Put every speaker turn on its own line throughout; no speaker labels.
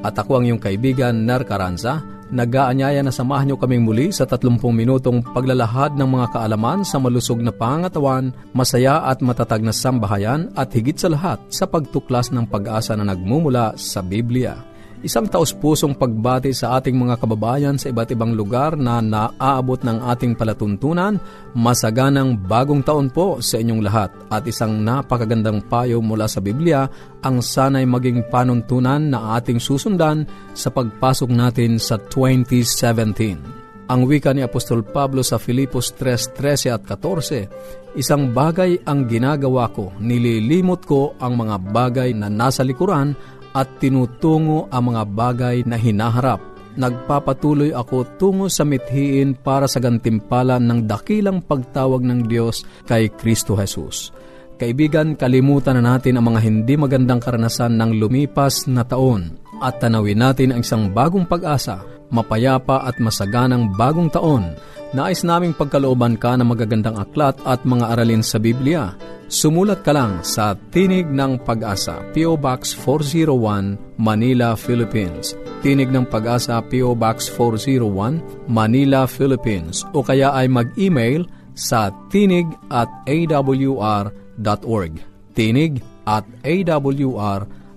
at ako ang iyong kaibigan, Ner Caranza, nag-aanyaya na samahan niyo kaming muli sa 30 minutong paglalahad ng mga kaalaman sa malusog na pangatawan, masaya at matatag na sambahayan at higit sa lahat sa pagtuklas ng pag-asa na nagmumula sa Biblia. Isang taos-pusong pagbati sa ating mga kababayan sa iba't ibang lugar na naaabot ng ating palatuntunan. Masaganang bagong taon po sa inyong lahat at isang napakagandang payo mula sa Biblia ang sanay maging panuntunan na ating susundan sa pagpasok natin sa 2017. Ang wika ni Apostol Pablo sa Filipos 3.13 at 14, Isang bagay ang ginagawa ko, nililimot ko ang mga bagay na nasa likuran at tinutungo ang mga bagay na hinaharap. Nagpapatuloy ako tungo sa mithiin para sa gantimpala ng dakilang pagtawag ng Diyos kay Kristo Jesus. Kaibigan, kalimutan na natin ang mga hindi magandang karanasan ng lumipas na taon at tanawin natin ang isang bagong pag-asa, mapayapa at masaganang bagong taon. Nais naming pagkalooban ka ng magagandang aklat at mga aralin sa Biblia Sumulat ka lang sa Tinig ng Pag-asa, P.O. Box 401, Manila, Philippines. Tinig ng Pag-asa, P.O. Box 401, Manila, Philippines. O kaya ay mag-email sa tinig at awr.org. Tinig at awr.org.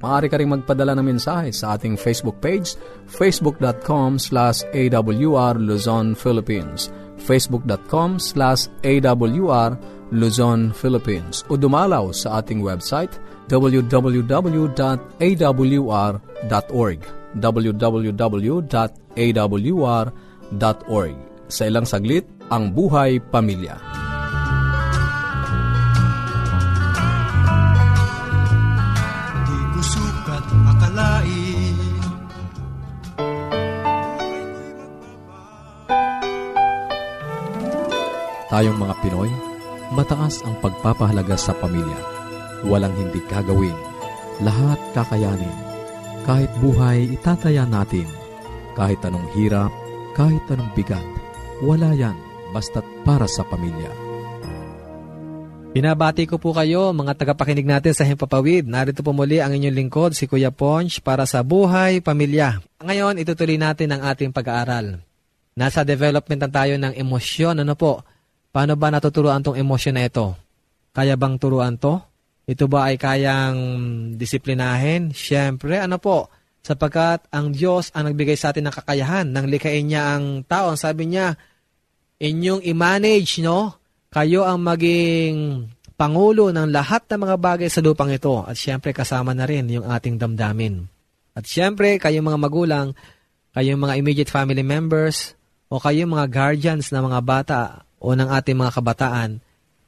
Maaari ka rin magpadala ng mensahe sa ating Facebook page, facebook.com slash awr Luzon, Philippines. Facebook.com slash awr Luzon, Philippines. O dumalaw sa ating website www.awr.org www.awr.org Sa ilang saglit, ang buhay pamilya. Tayong mga Pinoy, mataas ang pagpapahalaga sa pamilya Walang hindi gagawin. Lahat kakayanin. Kahit buhay, itataya natin. Kahit anong hirap, kahit anong bigat. Wala yan, basta't para sa pamilya.
Binabati ko po kayo mga tagapakinig natin sa Himpapawid. Narito po muli ang inyong lingkod, si Kuya Ponch, para sa Buhay Pamilya. Ngayon, itutuloy natin ang ating pag-aaral. Nasa development tayo ng emosyon. Ano po? Paano ba natuturuan tong emosyon na ito? Kaya bang turuan to? Ito ba ay kayang disiplinahin? Siyempre, ano po, sapagkat ang Diyos ang nagbigay sa atin ng kakayahan, nang likain niya ang tao. Sabi niya, inyong i-manage, no? Kayo ang maging pangulo ng lahat ng mga bagay sa lupang ito. At siyempre, kasama na rin yung ating damdamin. At siyempre, kayong mga magulang, kayong mga immediate family members, o kayong mga guardians ng mga bata o ng ating mga kabataan,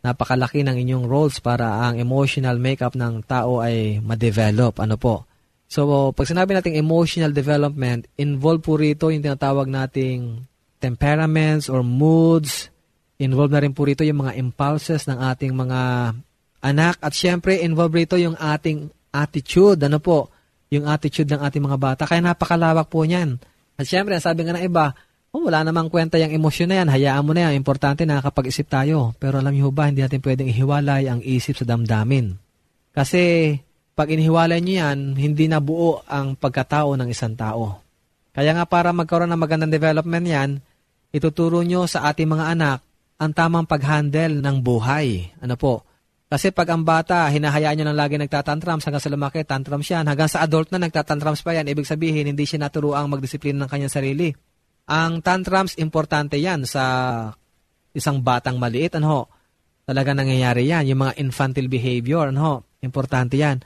napakalaki ng inyong roles para ang emotional makeup ng tao ay ma-develop. Ano po? So, pag sinabi nating emotional development, involved po rito yung tinatawag nating temperaments or moods. Involved na rin po rito yung mga impulses ng ating mga anak. At syempre, involved rito yung ating attitude. Ano po? Yung attitude ng ating mga bata. Kaya napakalawak po niyan. At syempre, sabi nga ng iba, Oh, wala namang kwenta yung emosyon na yan. Hayaan mo na yan. Importante na nakakapag-isip tayo. Pero alam niyo ba, hindi natin pwedeng ihiwalay ang isip sa damdamin. Kasi pag inihiwalay niyo yan, hindi na buo ang pagkatao ng isang tao. Kaya nga para magkaroon ng magandang development yan, ituturo nyo sa ating mga anak ang tamang pag-handle ng buhay. Ano po? Kasi pag ang bata, hinahayaan nyo lang lagi nagtatantrums hanggang sa lumaki, tantrums yan. Hanggang sa adult na nagtatantrums pa yan, ibig sabihin, hindi siya naturuang magdisiplina ng kanyang sarili. Ang tantrums, importante yan sa isang batang maliit, ano ho, talaga nangyayari yan. Yung mga infantile behavior, ano ho, importante yan.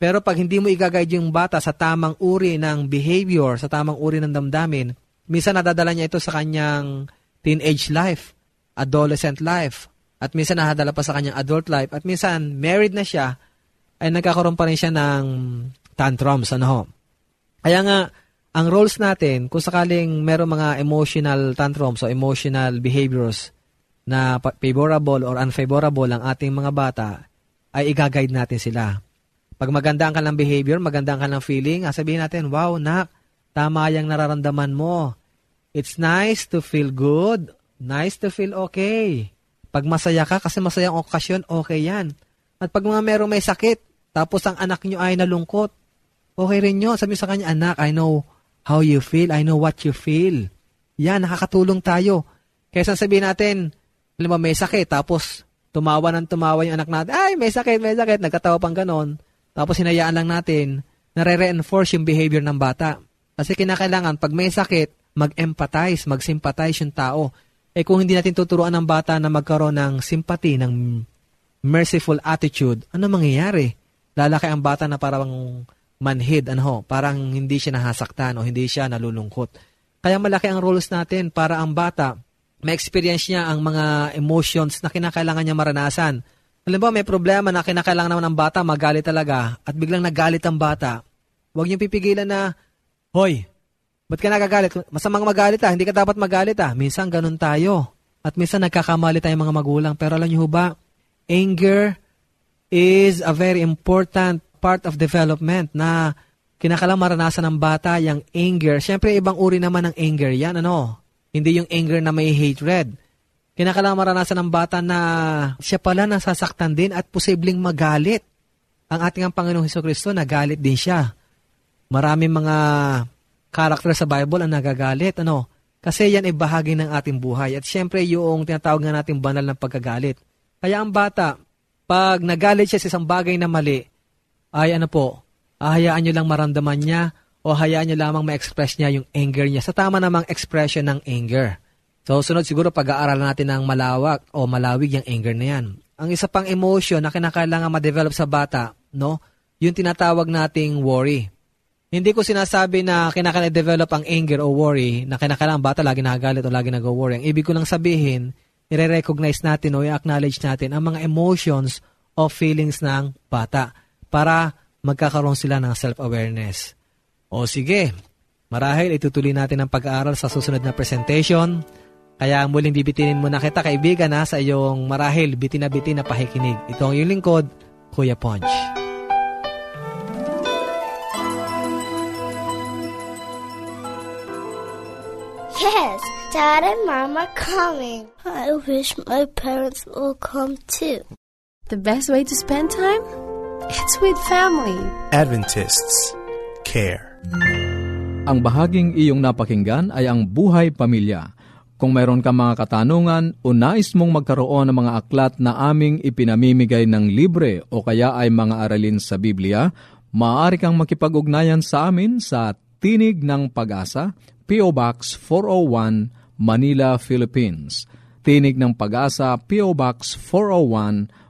Pero pag hindi mo i-guide yung bata sa tamang uri ng behavior, sa tamang uri ng damdamin, minsan nadadala niya ito sa kanyang teenage life, adolescent life, at minsan nadadala pa sa kanyang adult life, at minsan married na siya, ay nagkakaroon pa rin siya ng tantrums, ano ho. Kaya nga, ang roles natin, kung sakaling meron mga emotional tantrums o emotional behaviors na favorable or unfavorable ang ating mga bata, ay i-guide natin sila. Pag maganda ang kanilang behavior, maganda ang kanilang feeling, ah, sabihin natin, wow, nak, tama yung nararamdaman mo. It's nice to feel good. Nice to feel okay. Pag masaya ka, kasi masayang okasyon, okay yan. At pag mga merong may sakit, tapos ang anak nyo ay nalungkot, okay rin yun. Sabi sa kanya, anak, I know how you feel. I know what you feel. Yan, nakakatulong tayo. Kaysa sabihin natin, alam mo, may sakit, tapos tumawa ng tumawa yung anak natin, ay, may sakit, may sakit, nagkatawa pang ganon. Tapos hinayaan lang natin, nare-reinforce yung behavior ng bata. Kasi kinakailangan, pag may sakit, mag-empathize, mag-sympathize yung tao. Eh kung hindi natin tuturuan ng bata na magkaroon ng sympathy, ng merciful attitude, ano mangyayari? Lalaki ang bata na parang manhid, ano parang hindi siya nahasaktan o hindi siya nalulungkot. Kaya malaki ang roles natin para ang bata, may experience niya ang mga emotions na kinakailangan niya maranasan alam ba, may problema na kinakailangan naman ng bata, magalit talaga, at biglang nagalit ang bata. Huwag niyong pipigilan na, Hoy, ba't ka nagagalit? Masamang magalit ah, hindi ka dapat magalit ah. Minsan ganun tayo. At minsan nagkakamali tayong mga magulang. Pero alam niyo ba, anger is a very important part of development na kinakailangan maranasan ng bata yung anger. Siyempre, ibang uri naman ng anger yan, ano? Hindi yung anger na may hatred kinakailangan maranasan ng bata na siya pala nasasaktan din at posibleng magalit. Ang ating ang Panginoong Heso Kristo, nagalit din siya. Maraming mga karakter sa Bible ang nagagalit. Ano? Kasi yan ay bahagi ng ating buhay. At syempre yung tinatawag nga natin banal ng pagkagalit. Kaya ang bata, pag nagalit siya sa isang bagay na mali, ay ano po, ahayaan nyo lang maramdaman niya o hayaan nyo lamang ma-express niya yung anger niya sa tama namang expression ng anger. So, sunod siguro pag-aaralan natin ng malawak o malawig yung anger na yan. Ang isa pang emotion na kinakailangan ma-develop sa bata, no? Yung tinatawag nating worry. Hindi ko sinasabi na kinakailangan develop ang anger o worry na kinakailangan bata lagi nagagalit o lagi nag-worry. Ang ibig ko lang sabihin, i-recognize natin o i-acknowledge natin ang mga emotions o feelings ng bata para magkakaroon sila ng self-awareness. O sige, marahil itutuloy natin ang pag-aaral sa susunod na presentation. Kaya muling bibitinin mo na kita kaibigan ha, sa iyong marahil bitin na bitin na pakikinig. Ito ang iyong lingkod, Kuya Ponch.
Yes, Dad and Mom are coming. I wish my parents will come too.
The best way to spend time? It's with family.
Adventists care.
Ang bahaging iyong napakinggan ay ang buhay pamilya kung mayroon ka mga katanungan o nais mong magkaroon ng mga aklat na aming ipinamimigay ng libre o kaya ay mga aralin sa Biblia, maaari kang makipag-ugnayan sa amin sa Tinig ng Pag-asa, P.O. Box 401, Manila, Philippines. Tinig ng Pag-asa, P.O. Box 401,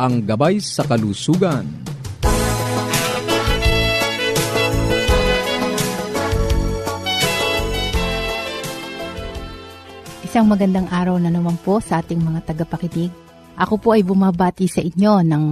ang Gabay sa Kalusugan.
Isang magandang araw na naman po sa ating mga tagapakinig. Ako po ay bumabati sa inyo ng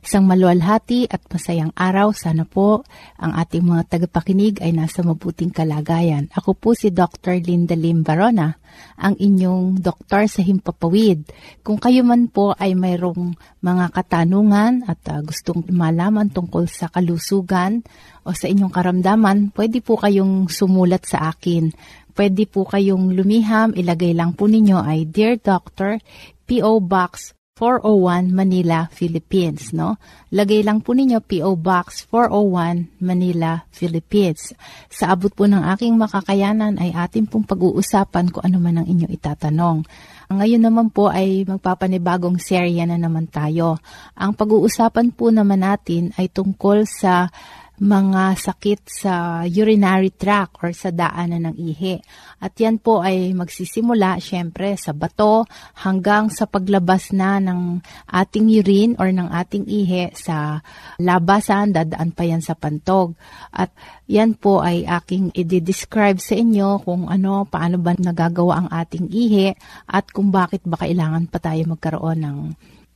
isang maluwalhati at masayang araw. Sana po ang ating mga tagapakinig ay nasa mabuting kalagayan. Ako po si Dr. Linda Lim Barona, ang inyong doktor sa Himpapawid. Kung kayo man po ay mayroong mga katanungan at uh, gustong malaman tungkol sa kalusugan o sa inyong karamdaman, pwede po kayong sumulat sa akin pwede po kayong lumiham. Ilagay lang po ninyo ay Dear Doctor, P.O. Box 401 Manila, Philippines, no? Lagay lang po ninyo PO Box 401 Manila, Philippines. Sa abot po ng aking makakayanan ay atin pong pag-uusapan kung ano man ang inyong itatanong. Ngayon naman po ay magpapanibagong serya na naman tayo. Ang pag-uusapan po naman natin ay tungkol sa mga sakit sa urinary tract or sa daanan ng ihi. At yan po ay magsisimula syempre sa bato hanggang sa paglabas na ng ating urine or ng ating ihi sa labasan, dadaan pa yan sa pantog. At yan po ay aking i-describe sa inyo kung ano, paano ba nagagawa ang ating ihi at kung bakit ba kailangan pa tayo magkaroon ng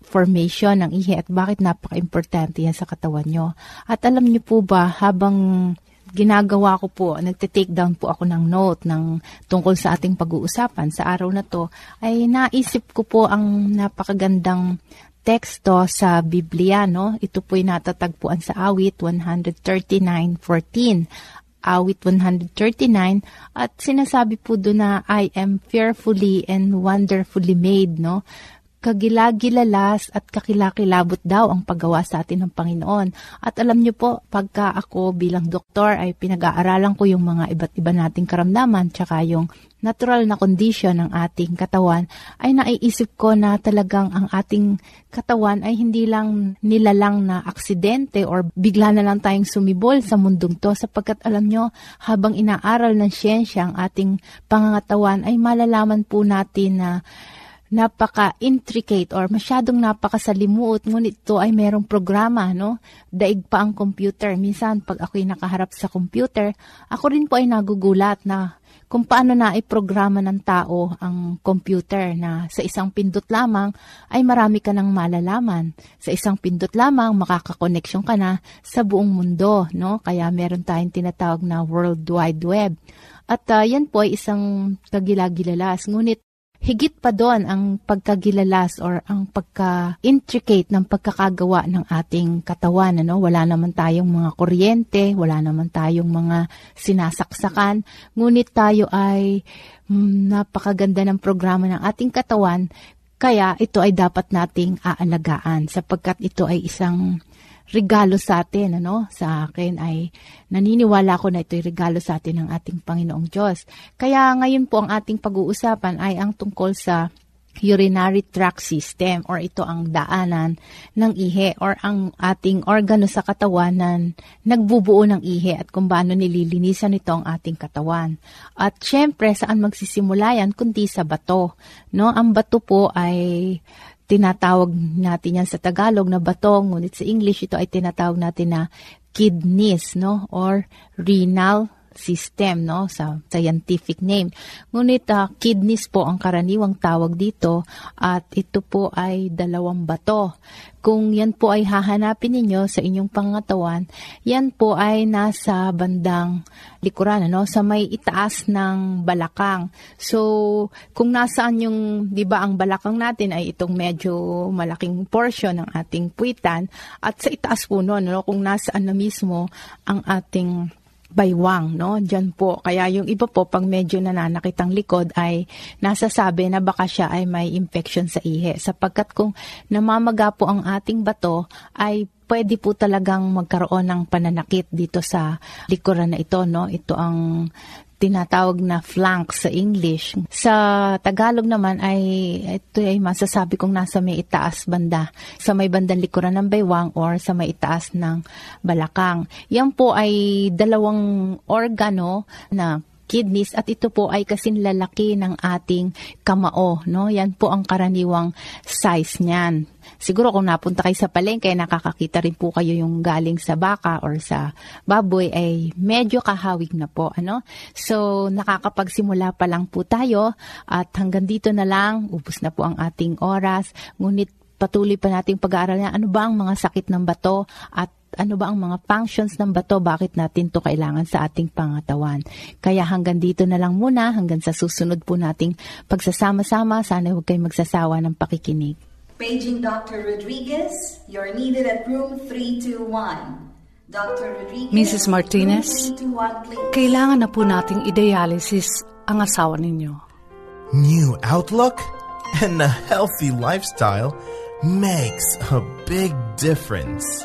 formation ng ihi at bakit napaka-importante yan sa katawan nyo. At alam nyo po ba, habang ginagawa ko po, nagte-take down po ako ng note ng tungkol sa ating pag-uusapan sa araw na to, ay naisip ko po ang napakagandang teksto sa Biblia, no? Ito po'y natatagpuan sa awit 139.14 awit 139 at sinasabi po doon na I am fearfully and wonderfully made no kagilagilalas at kakilakilabot daw ang paggawa sa atin ng Panginoon. At alam niyo po, pagka ako bilang doktor ay pinag-aaralan ko yung mga iba't iba nating karamdaman tsaka yung natural na condition ng ating katawan, ay naiisip ko na talagang ang ating katawan ay hindi lang nilalang na aksidente or bigla na lang tayong sumibol sa mundong to sapagkat alam nyo, habang inaaral ng siyensya ang ating pangangatawan ay malalaman po natin na napaka-intricate or masyadong napakasalimuot, ngunit ito ay merong programa, no? Daig pa ang computer. Minsan, pag ako'y nakaharap sa computer, ako rin po ay nagugulat na kung paano na iprograma ng tao ang computer na sa isang pindot lamang ay marami ka nang malalaman. Sa isang pindot lamang, makakakoneksyon ka na sa buong mundo, no? Kaya meron tayong tinatawag na World Wide Web. At uh, yan po ay isang kagilagilalas. Ngunit Higit pa doon ang pagkagilalas or ang pagka-intricate ng pagkakagawa ng ating katawan. Ano? Wala naman tayong mga kuryente, wala naman tayong mga sinasaksakan, ngunit tayo ay mm, napakaganda ng programa ng ating katawan, kaya ito ay dapat nating aalagaan sapagkat ito ay isang regalo sa atin, ano? Sa akin ay naniniwala ko na ito'y regalo sa atin ng ating Panginoong Diyos. Kaya ngayon po ang ating pag-uusapan ay ang tungkol sa urinary tract system or ito ang daanan ng ihe or ang ating organo sa katawan na nagbubuo ng ihe at kung paano nililinisan ito ang ating katawan. At syempre, saan magsisimula yan kundi sa bato. No? Ang bato po ay tinatawag natin yan sa Tagalog na batong, ngunit sa English ito ay tinatawag natin na kidneys, no? Or renal system, no? Sa scientific name. Ngunit uh, kidneys po ang karaniwang tawag dito at ito po ay dalawang bato. Kung yan po ay hahanapin ninyo sa inyong pangatawan, yan po ay nasa bandang likuran, ano? sa may itaas ng balakang. So, kung nasaan yung, di ba, ang balakang natin ay itong medyo malaking portion ng ating puwitan, at sa itaas po noon, no? kung nasaan na mismo ang ating baywang, no? Diyan po. Kaya yung iba po, pag medyo nananakit ang likod, ay nasasabi na baka siya ay may infection sa ihe. Sapagkat kung namamaga po ang ating bato, ay pwede po talagang magkaroon ng pananakit dito sa likuran na ito, no? Ito ang tinatawag na flank sa English. Sa Tagalog naman ay ito ay masasabi kong nasa may itaas banda, sa may bandang likuran ng baywang or sa may itaas ng balakang. Yan po ay dalawang organo na kidneys at ito po ay kasin lalaki ng ating kamao, no? Yan po ang karaniwang size niyan. Siguro kung napunta kayo sa palengke, nakakakita rin po kayo yung galing sa baka or sa baboy ay medyo kahawig na po. Ano? So, nakakapagsimula pa lang po tayo at hanggang dito na lang, ubos na po ang ating oras. Ngunit patuloy pa nating pag-aaralan ano ba ang mga sakit ng bato at ano ba ang mga functions ng bato, bakit natin to kailangan sa ating pangatawan. Kaya hanggang dito na lang muna, hanggang sa susunod po nating pagsasama-sama, sana huwag kayong magsasawa ng pakikinig.
Paging Dr. Rodriguez, you're needed at room 321. Dr. Rodriguez,
Mrs. Martinez,
room 321, please.
kailangan na po nating idealisis ang asawa ninyo.
New outlook and a healthy lifestyle makes a big difference.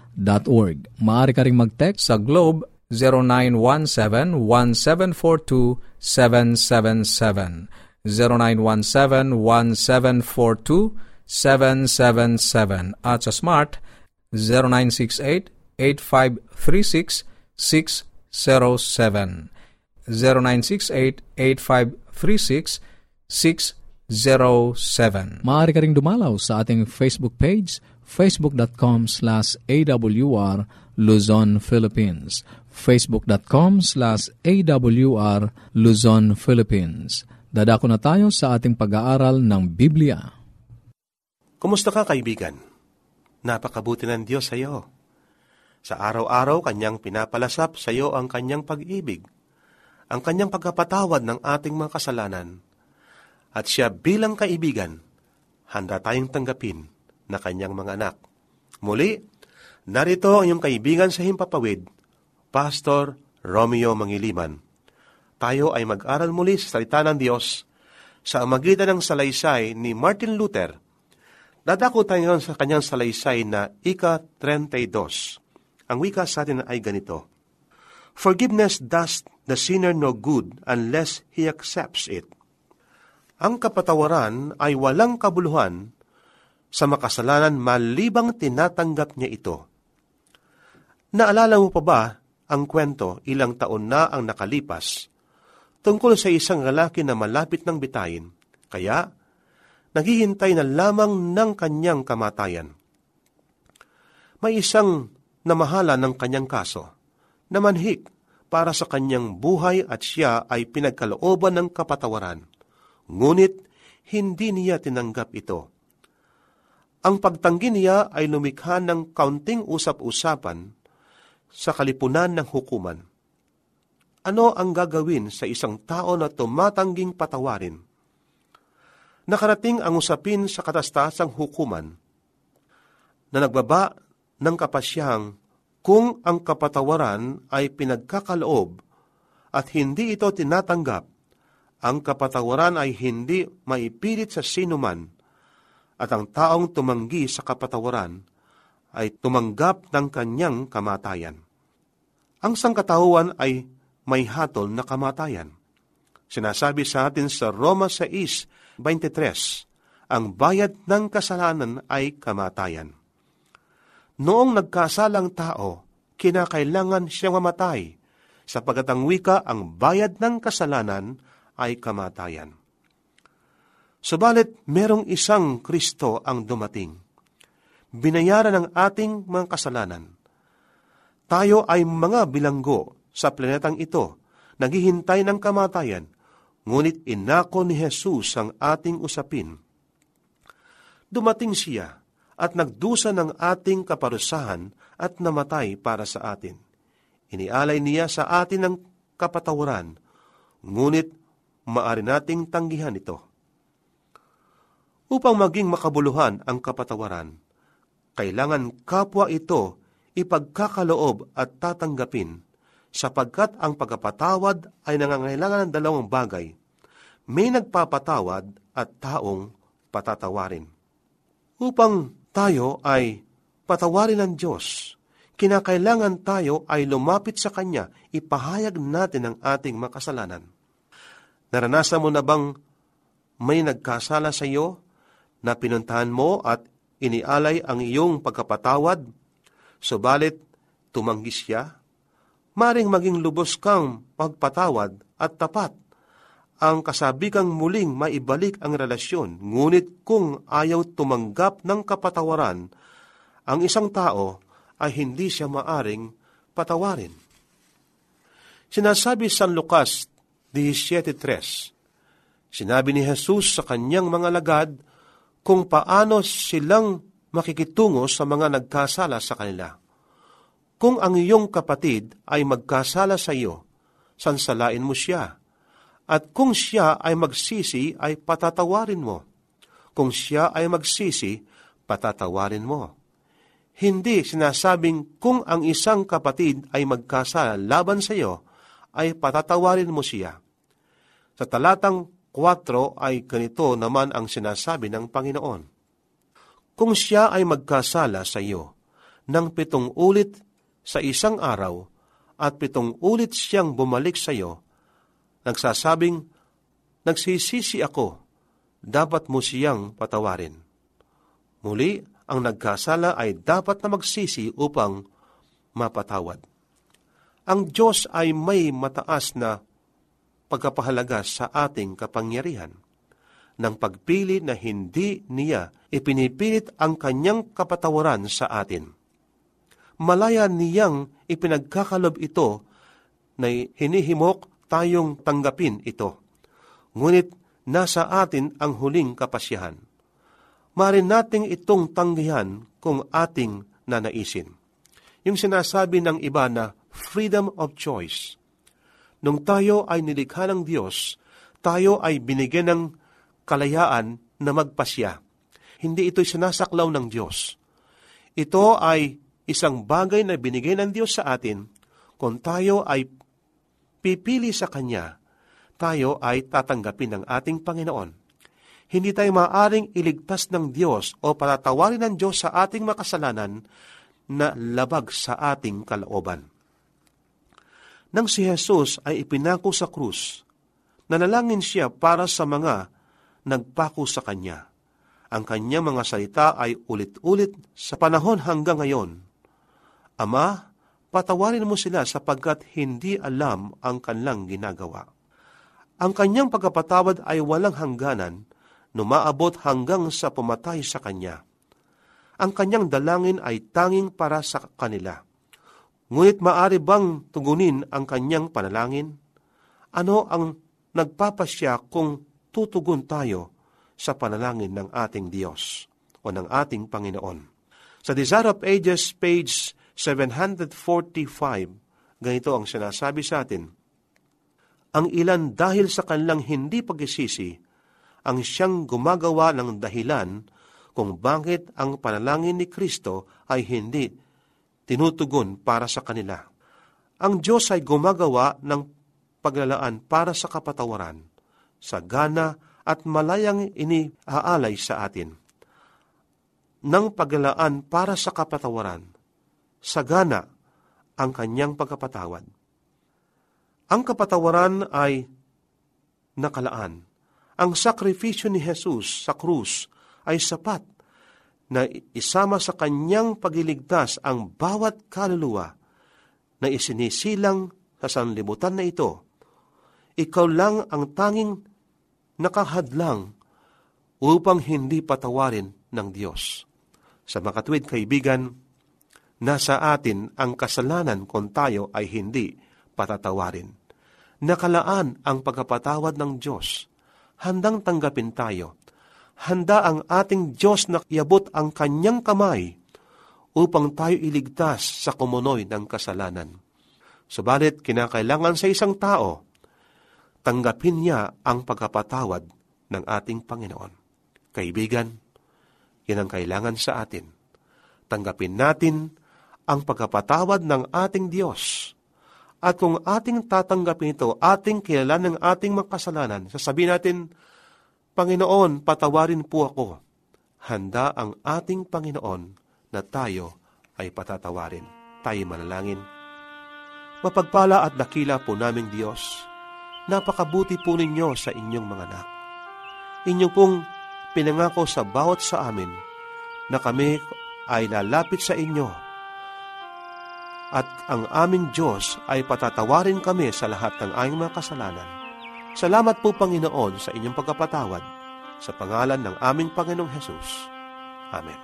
Maaari ka rin mag-text sa Globe 0917-1742-777. 0917-1742-777. At sa Smart 0968-8536-607. 0968-8536-607. Maaari ka rin dumalaw sa ating Facebook page, facebook.com slash awr Luzon, Philippines. facebook.com slash awr Luzon, Philippines. Dadako na tayo sa ating pag-aaral ng Biblia.
Kumusta ka kaibigan? Napakabuti ng Diyos sa iyo. Sa araw-araw, Kanyang pinapalasap sa iyo ang Kanyang pag-ibig, ang Kanyang pagkapatawad ng ating mga kasalanan. At siya bilang kaibigan, handa tayong tanggapin na Kanyang mga anak. Muli, narito ang iyong kaibigan sa Himpapawid, Pastor Romeo Mangiliman. Tayo ay mag-aral muli sa salita ng Diyos sa magitan ng salaysay ni Martin Luther. Dadako tayo ngayon sa kanyang salaysay na Ika-32. Ang wika sa atin ay ganito, Forgiveness does the sinner no good unless he accepts it. Ang kapatawaran ay walang kabuluhan sa makasalanan malibang tinatanggap niya ito. Naalala mo pa ba ang kwento ilang taon na ang nakalipas tungkol sa isang lalaki na malapit ng bitayin, kaya naghihintay na lamang ng kanyang kamatayan. May isang namahala ng kanyang kaso, na manhik para sa kanyang buhay at siya ay pinagkalooban ng kapatawaran. Ngunit hindi niya tinanggap ito. Ang pagtanggi niya ay lumikha ng kaunting usap-usapan sa kalipunan ng hukuman. Ano ang gagawin sa isang tao na tumatangging patawarin? Nakarating ang usapin sa katastasang hukuman na nagbaba ng kapasyang kung ang kapatawaran ay pinagkakaloob at hindi ito tinatanggap, ang kapatawaran ay hindi maipilit sa sinuman at ang taong tumanggi sa kapatawaran ay tumanggap ng kanyang kamatayan. Ang sangkatauhan ay may hatol na kamatayan. Sinasabi sa atin sa Roma 6.23, ang bayad ng kasalanan ay kamatayan. Noong nagkasalang tao, kinakailangan siyang mamatay, sapagat ang wika ang bayad ng kasalanan ay kamatayan. Subalit, merong isang Kristo ang dumating. Binayaran ng ating mga kasalanan. Tayo ay mga bilanggo sa planetang ito, naghihintay ng kamatayan, ngunit inako ni Jesus ang ating usapin. Dumating siya at nagdusa ng ating kaparusahan at namatay para sa atin. Inialay niya sa atin ang kapatawaran, ngunit maari nating tanggihan ito. Upang maging makabuluhan ang kapatawaran, kailangan kapwa ito ipagkakaloob at tatanggapin, sapagkat ang pagkapatawad ay nangangailangan ng dalawang bagay. May nagpapatawad at taong patatawarin. Upang tayo ay patawarin ng Diyos, kinakailangan tayo ay lumapit sa Kanya, ipahayag natin ang ating makasalanan. Naranasan mo na bang may nagkasala sa iyo na pinuntahan mo at inialay ang iyong pagkapatawad, subalit tumanggi siya, maring maging lubos kang pagpatawad at tapat ang kasabikang muling maibalik ang relasyon, ngunit kung ayaw tumanggap ng kapatawaran, ang isang tao ay hindi siya maaring patawarin. Sinasabi San Lucas 17.3, Sinabi ni Jesus sa kanyang mga lagad kung paano silang makikitungo sa mga nagkasala sa kanila. Kung ang iyong kapatid ay magkasala sa iyo, sansalain mo siya at kung siya ay magsisi, ay patatawarin mo. Kung siya ay magsisi, patatawarin mo. Hindi sinasabing kung ang isang kapatid ay magkasala laban sa iyo, ay patatawarin mo siya. Sa talatang 4 ay ganito naman ang sinasabi ng Panginoon. Kung siya ay magkasala sa iyo ng pitong ulit sa isang araw at pitong ulit siyang bumalik sa iyo, nagsasabing, Nagsisisi ako, dapat mo siyang patawarin. Muli, ang nagkasala ay dapat na magsisi upang mapatawad. Ang Diyos ay may mataas na pagkapahalaga sa ating kapangyarihan ng pagpili na hindi niya ipinipilit ang kanyang kapatawaran sa atin. Malaya niyang ipinagkakalob ito na hinihimok tayong tanggapin ito. Ngunit nasa atin ang huling kapasyahan. Marin nating itong tanggihan kung ating nanaisin. Yung sinasabi ng iba na freedom of choice. Nung tayo ay nilikha ng Diyos, tayo ay binigyan ng kalayaan na magpasya. Hindi ito'y sinasaklaw ng Diyos. Ito ay isang bagay na binigay ng Diyos sa atin kung tayo ay pipili sa Kanya, tayo ay tatanggapin ng ating Panginoon. Hindi tayo maaring iligtas ng Diyos o patatawarin ng Diyos sa ating makasalanan na labag sa ating kalooban. Nang si Jesus ay ipinako sa krus, nanalangin siya para sa mga nagpako sa Kanya. Ang kanyang mga salita ay ulit-ulit sa panahon hanggang ngayon. Ama, patawarin mo sila sapagkat hindi alam ang kanilang ginagawa. Ang kanyang pagkapatawad ay walang hangganan, numaabot hanggang sa pumatay sa kanya. Ang kanyang dalangin ay tanging para sa kanila. Ngunit maari bang tugunin ang kanyang panalangin? Ano ang nagpapasya kung tutugon tayo sa panalangin ng ating Diyos o ng ating Panginoon? Sa Desire of Ages, page 745, ganito ang sinasabi sa atin, Ang ilan dahil sa kanilang hindi pagsisisi, ang siyang gumagawa ng dahilan kung bakit ang panalangin ni Kristo ay hindi tinutugon para sa kanila. Ang Diyos ay gumagawa ng paglalaan para sa kapatawaran, sa gana at malayang iniaalay sa atin. Nang paglalaan para sa kapatawaran, sagana ang kanyang pagkapatawad. Ang kapatawaran ay nakalaan. Ang sakripisyo ni Jesus sa krus ay sapat na isama sa kanyang pagiligtas ang bawat kaluluwa na isinisilang sa sanlibutan na ito. Ikaw lang ang tanging nakahadlang upang hindi patawarin ng Diyos. Sa makatwid kaibigan, Nasa atin ang kasalanan kung tayo ay hindi patatawarin. Nakalaan ang pagkapatawad ng Diyos. Handang tanggapin tayo. Handa ang ating Diyos na iabot ang kanyang kamay upang tayo iligtas sa kumunoy ng kasalanan. Subalit, kinakailangan sa isang tao, tanggapin niya ang pagkapatawad ng ating Panginoon. Kaibigan, yan ang kailangan sa atin. Tanggapin natin ang pagkapatawad ng ating Diyos. At kung ating tatanggapin ito, ating kilala ng ating mga kasalanan, sasabihin natin, Panginoon, patawarin po ako. Handa ang ating Panginoon na tayo ay patatawarin. Tayo manalangin. Mapagpala at dakila po naming Diyos, napakabuti po ninyo sa inyong mga anak. Inyo pong pinangako sa bawat sa amin na kami ay lalapit sa inyo at ang aming Diyos ay patatawarin kami sa lahat ng aming mga kasalanan. Salamat po Panginoon sa inyong pagkapatawad sa pangalan ng aming Panginoong Hesus. Amen.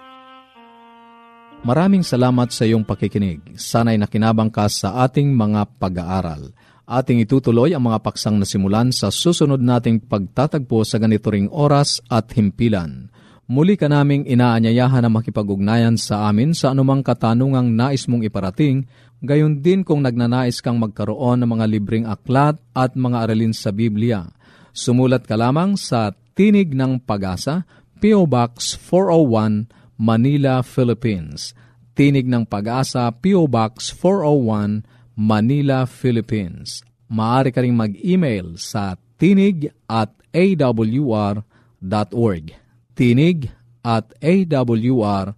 Maraming salamat sa iyong pakikinig. Sana'y nakinabang ka sa ating mga pag-aaral. Ating itutuloy ang mga paksang nasimulan sa susunod nating pagtatagpo sa ganito ring oras at himpilan. Muli ka naming inaanyayahan na makipag-ugnayan sa amin sa anumang katanungang nais mong iparating, gayon din kung nagnanais kang magkaroon ng mga libreng aklat at mga aralin sa Biblia. Sumulat ka lamang sa Tinig ng Pag-asa, P.O. Box 401, Manila, Philippines. Tinig ng Pag-asa, P.O. Box 401, Manila, Philippines. Maaari ka rin mag-email sa tinig at awr.org tinig at awr.org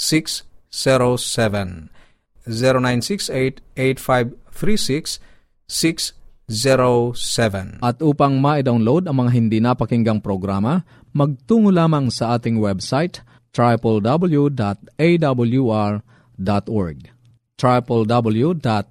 0968-8536-607 0968-8536-607 At upang ma-download ang mga hindi napakinggang programa, magtungo lamang sa ating website www.awr.org www.awr.org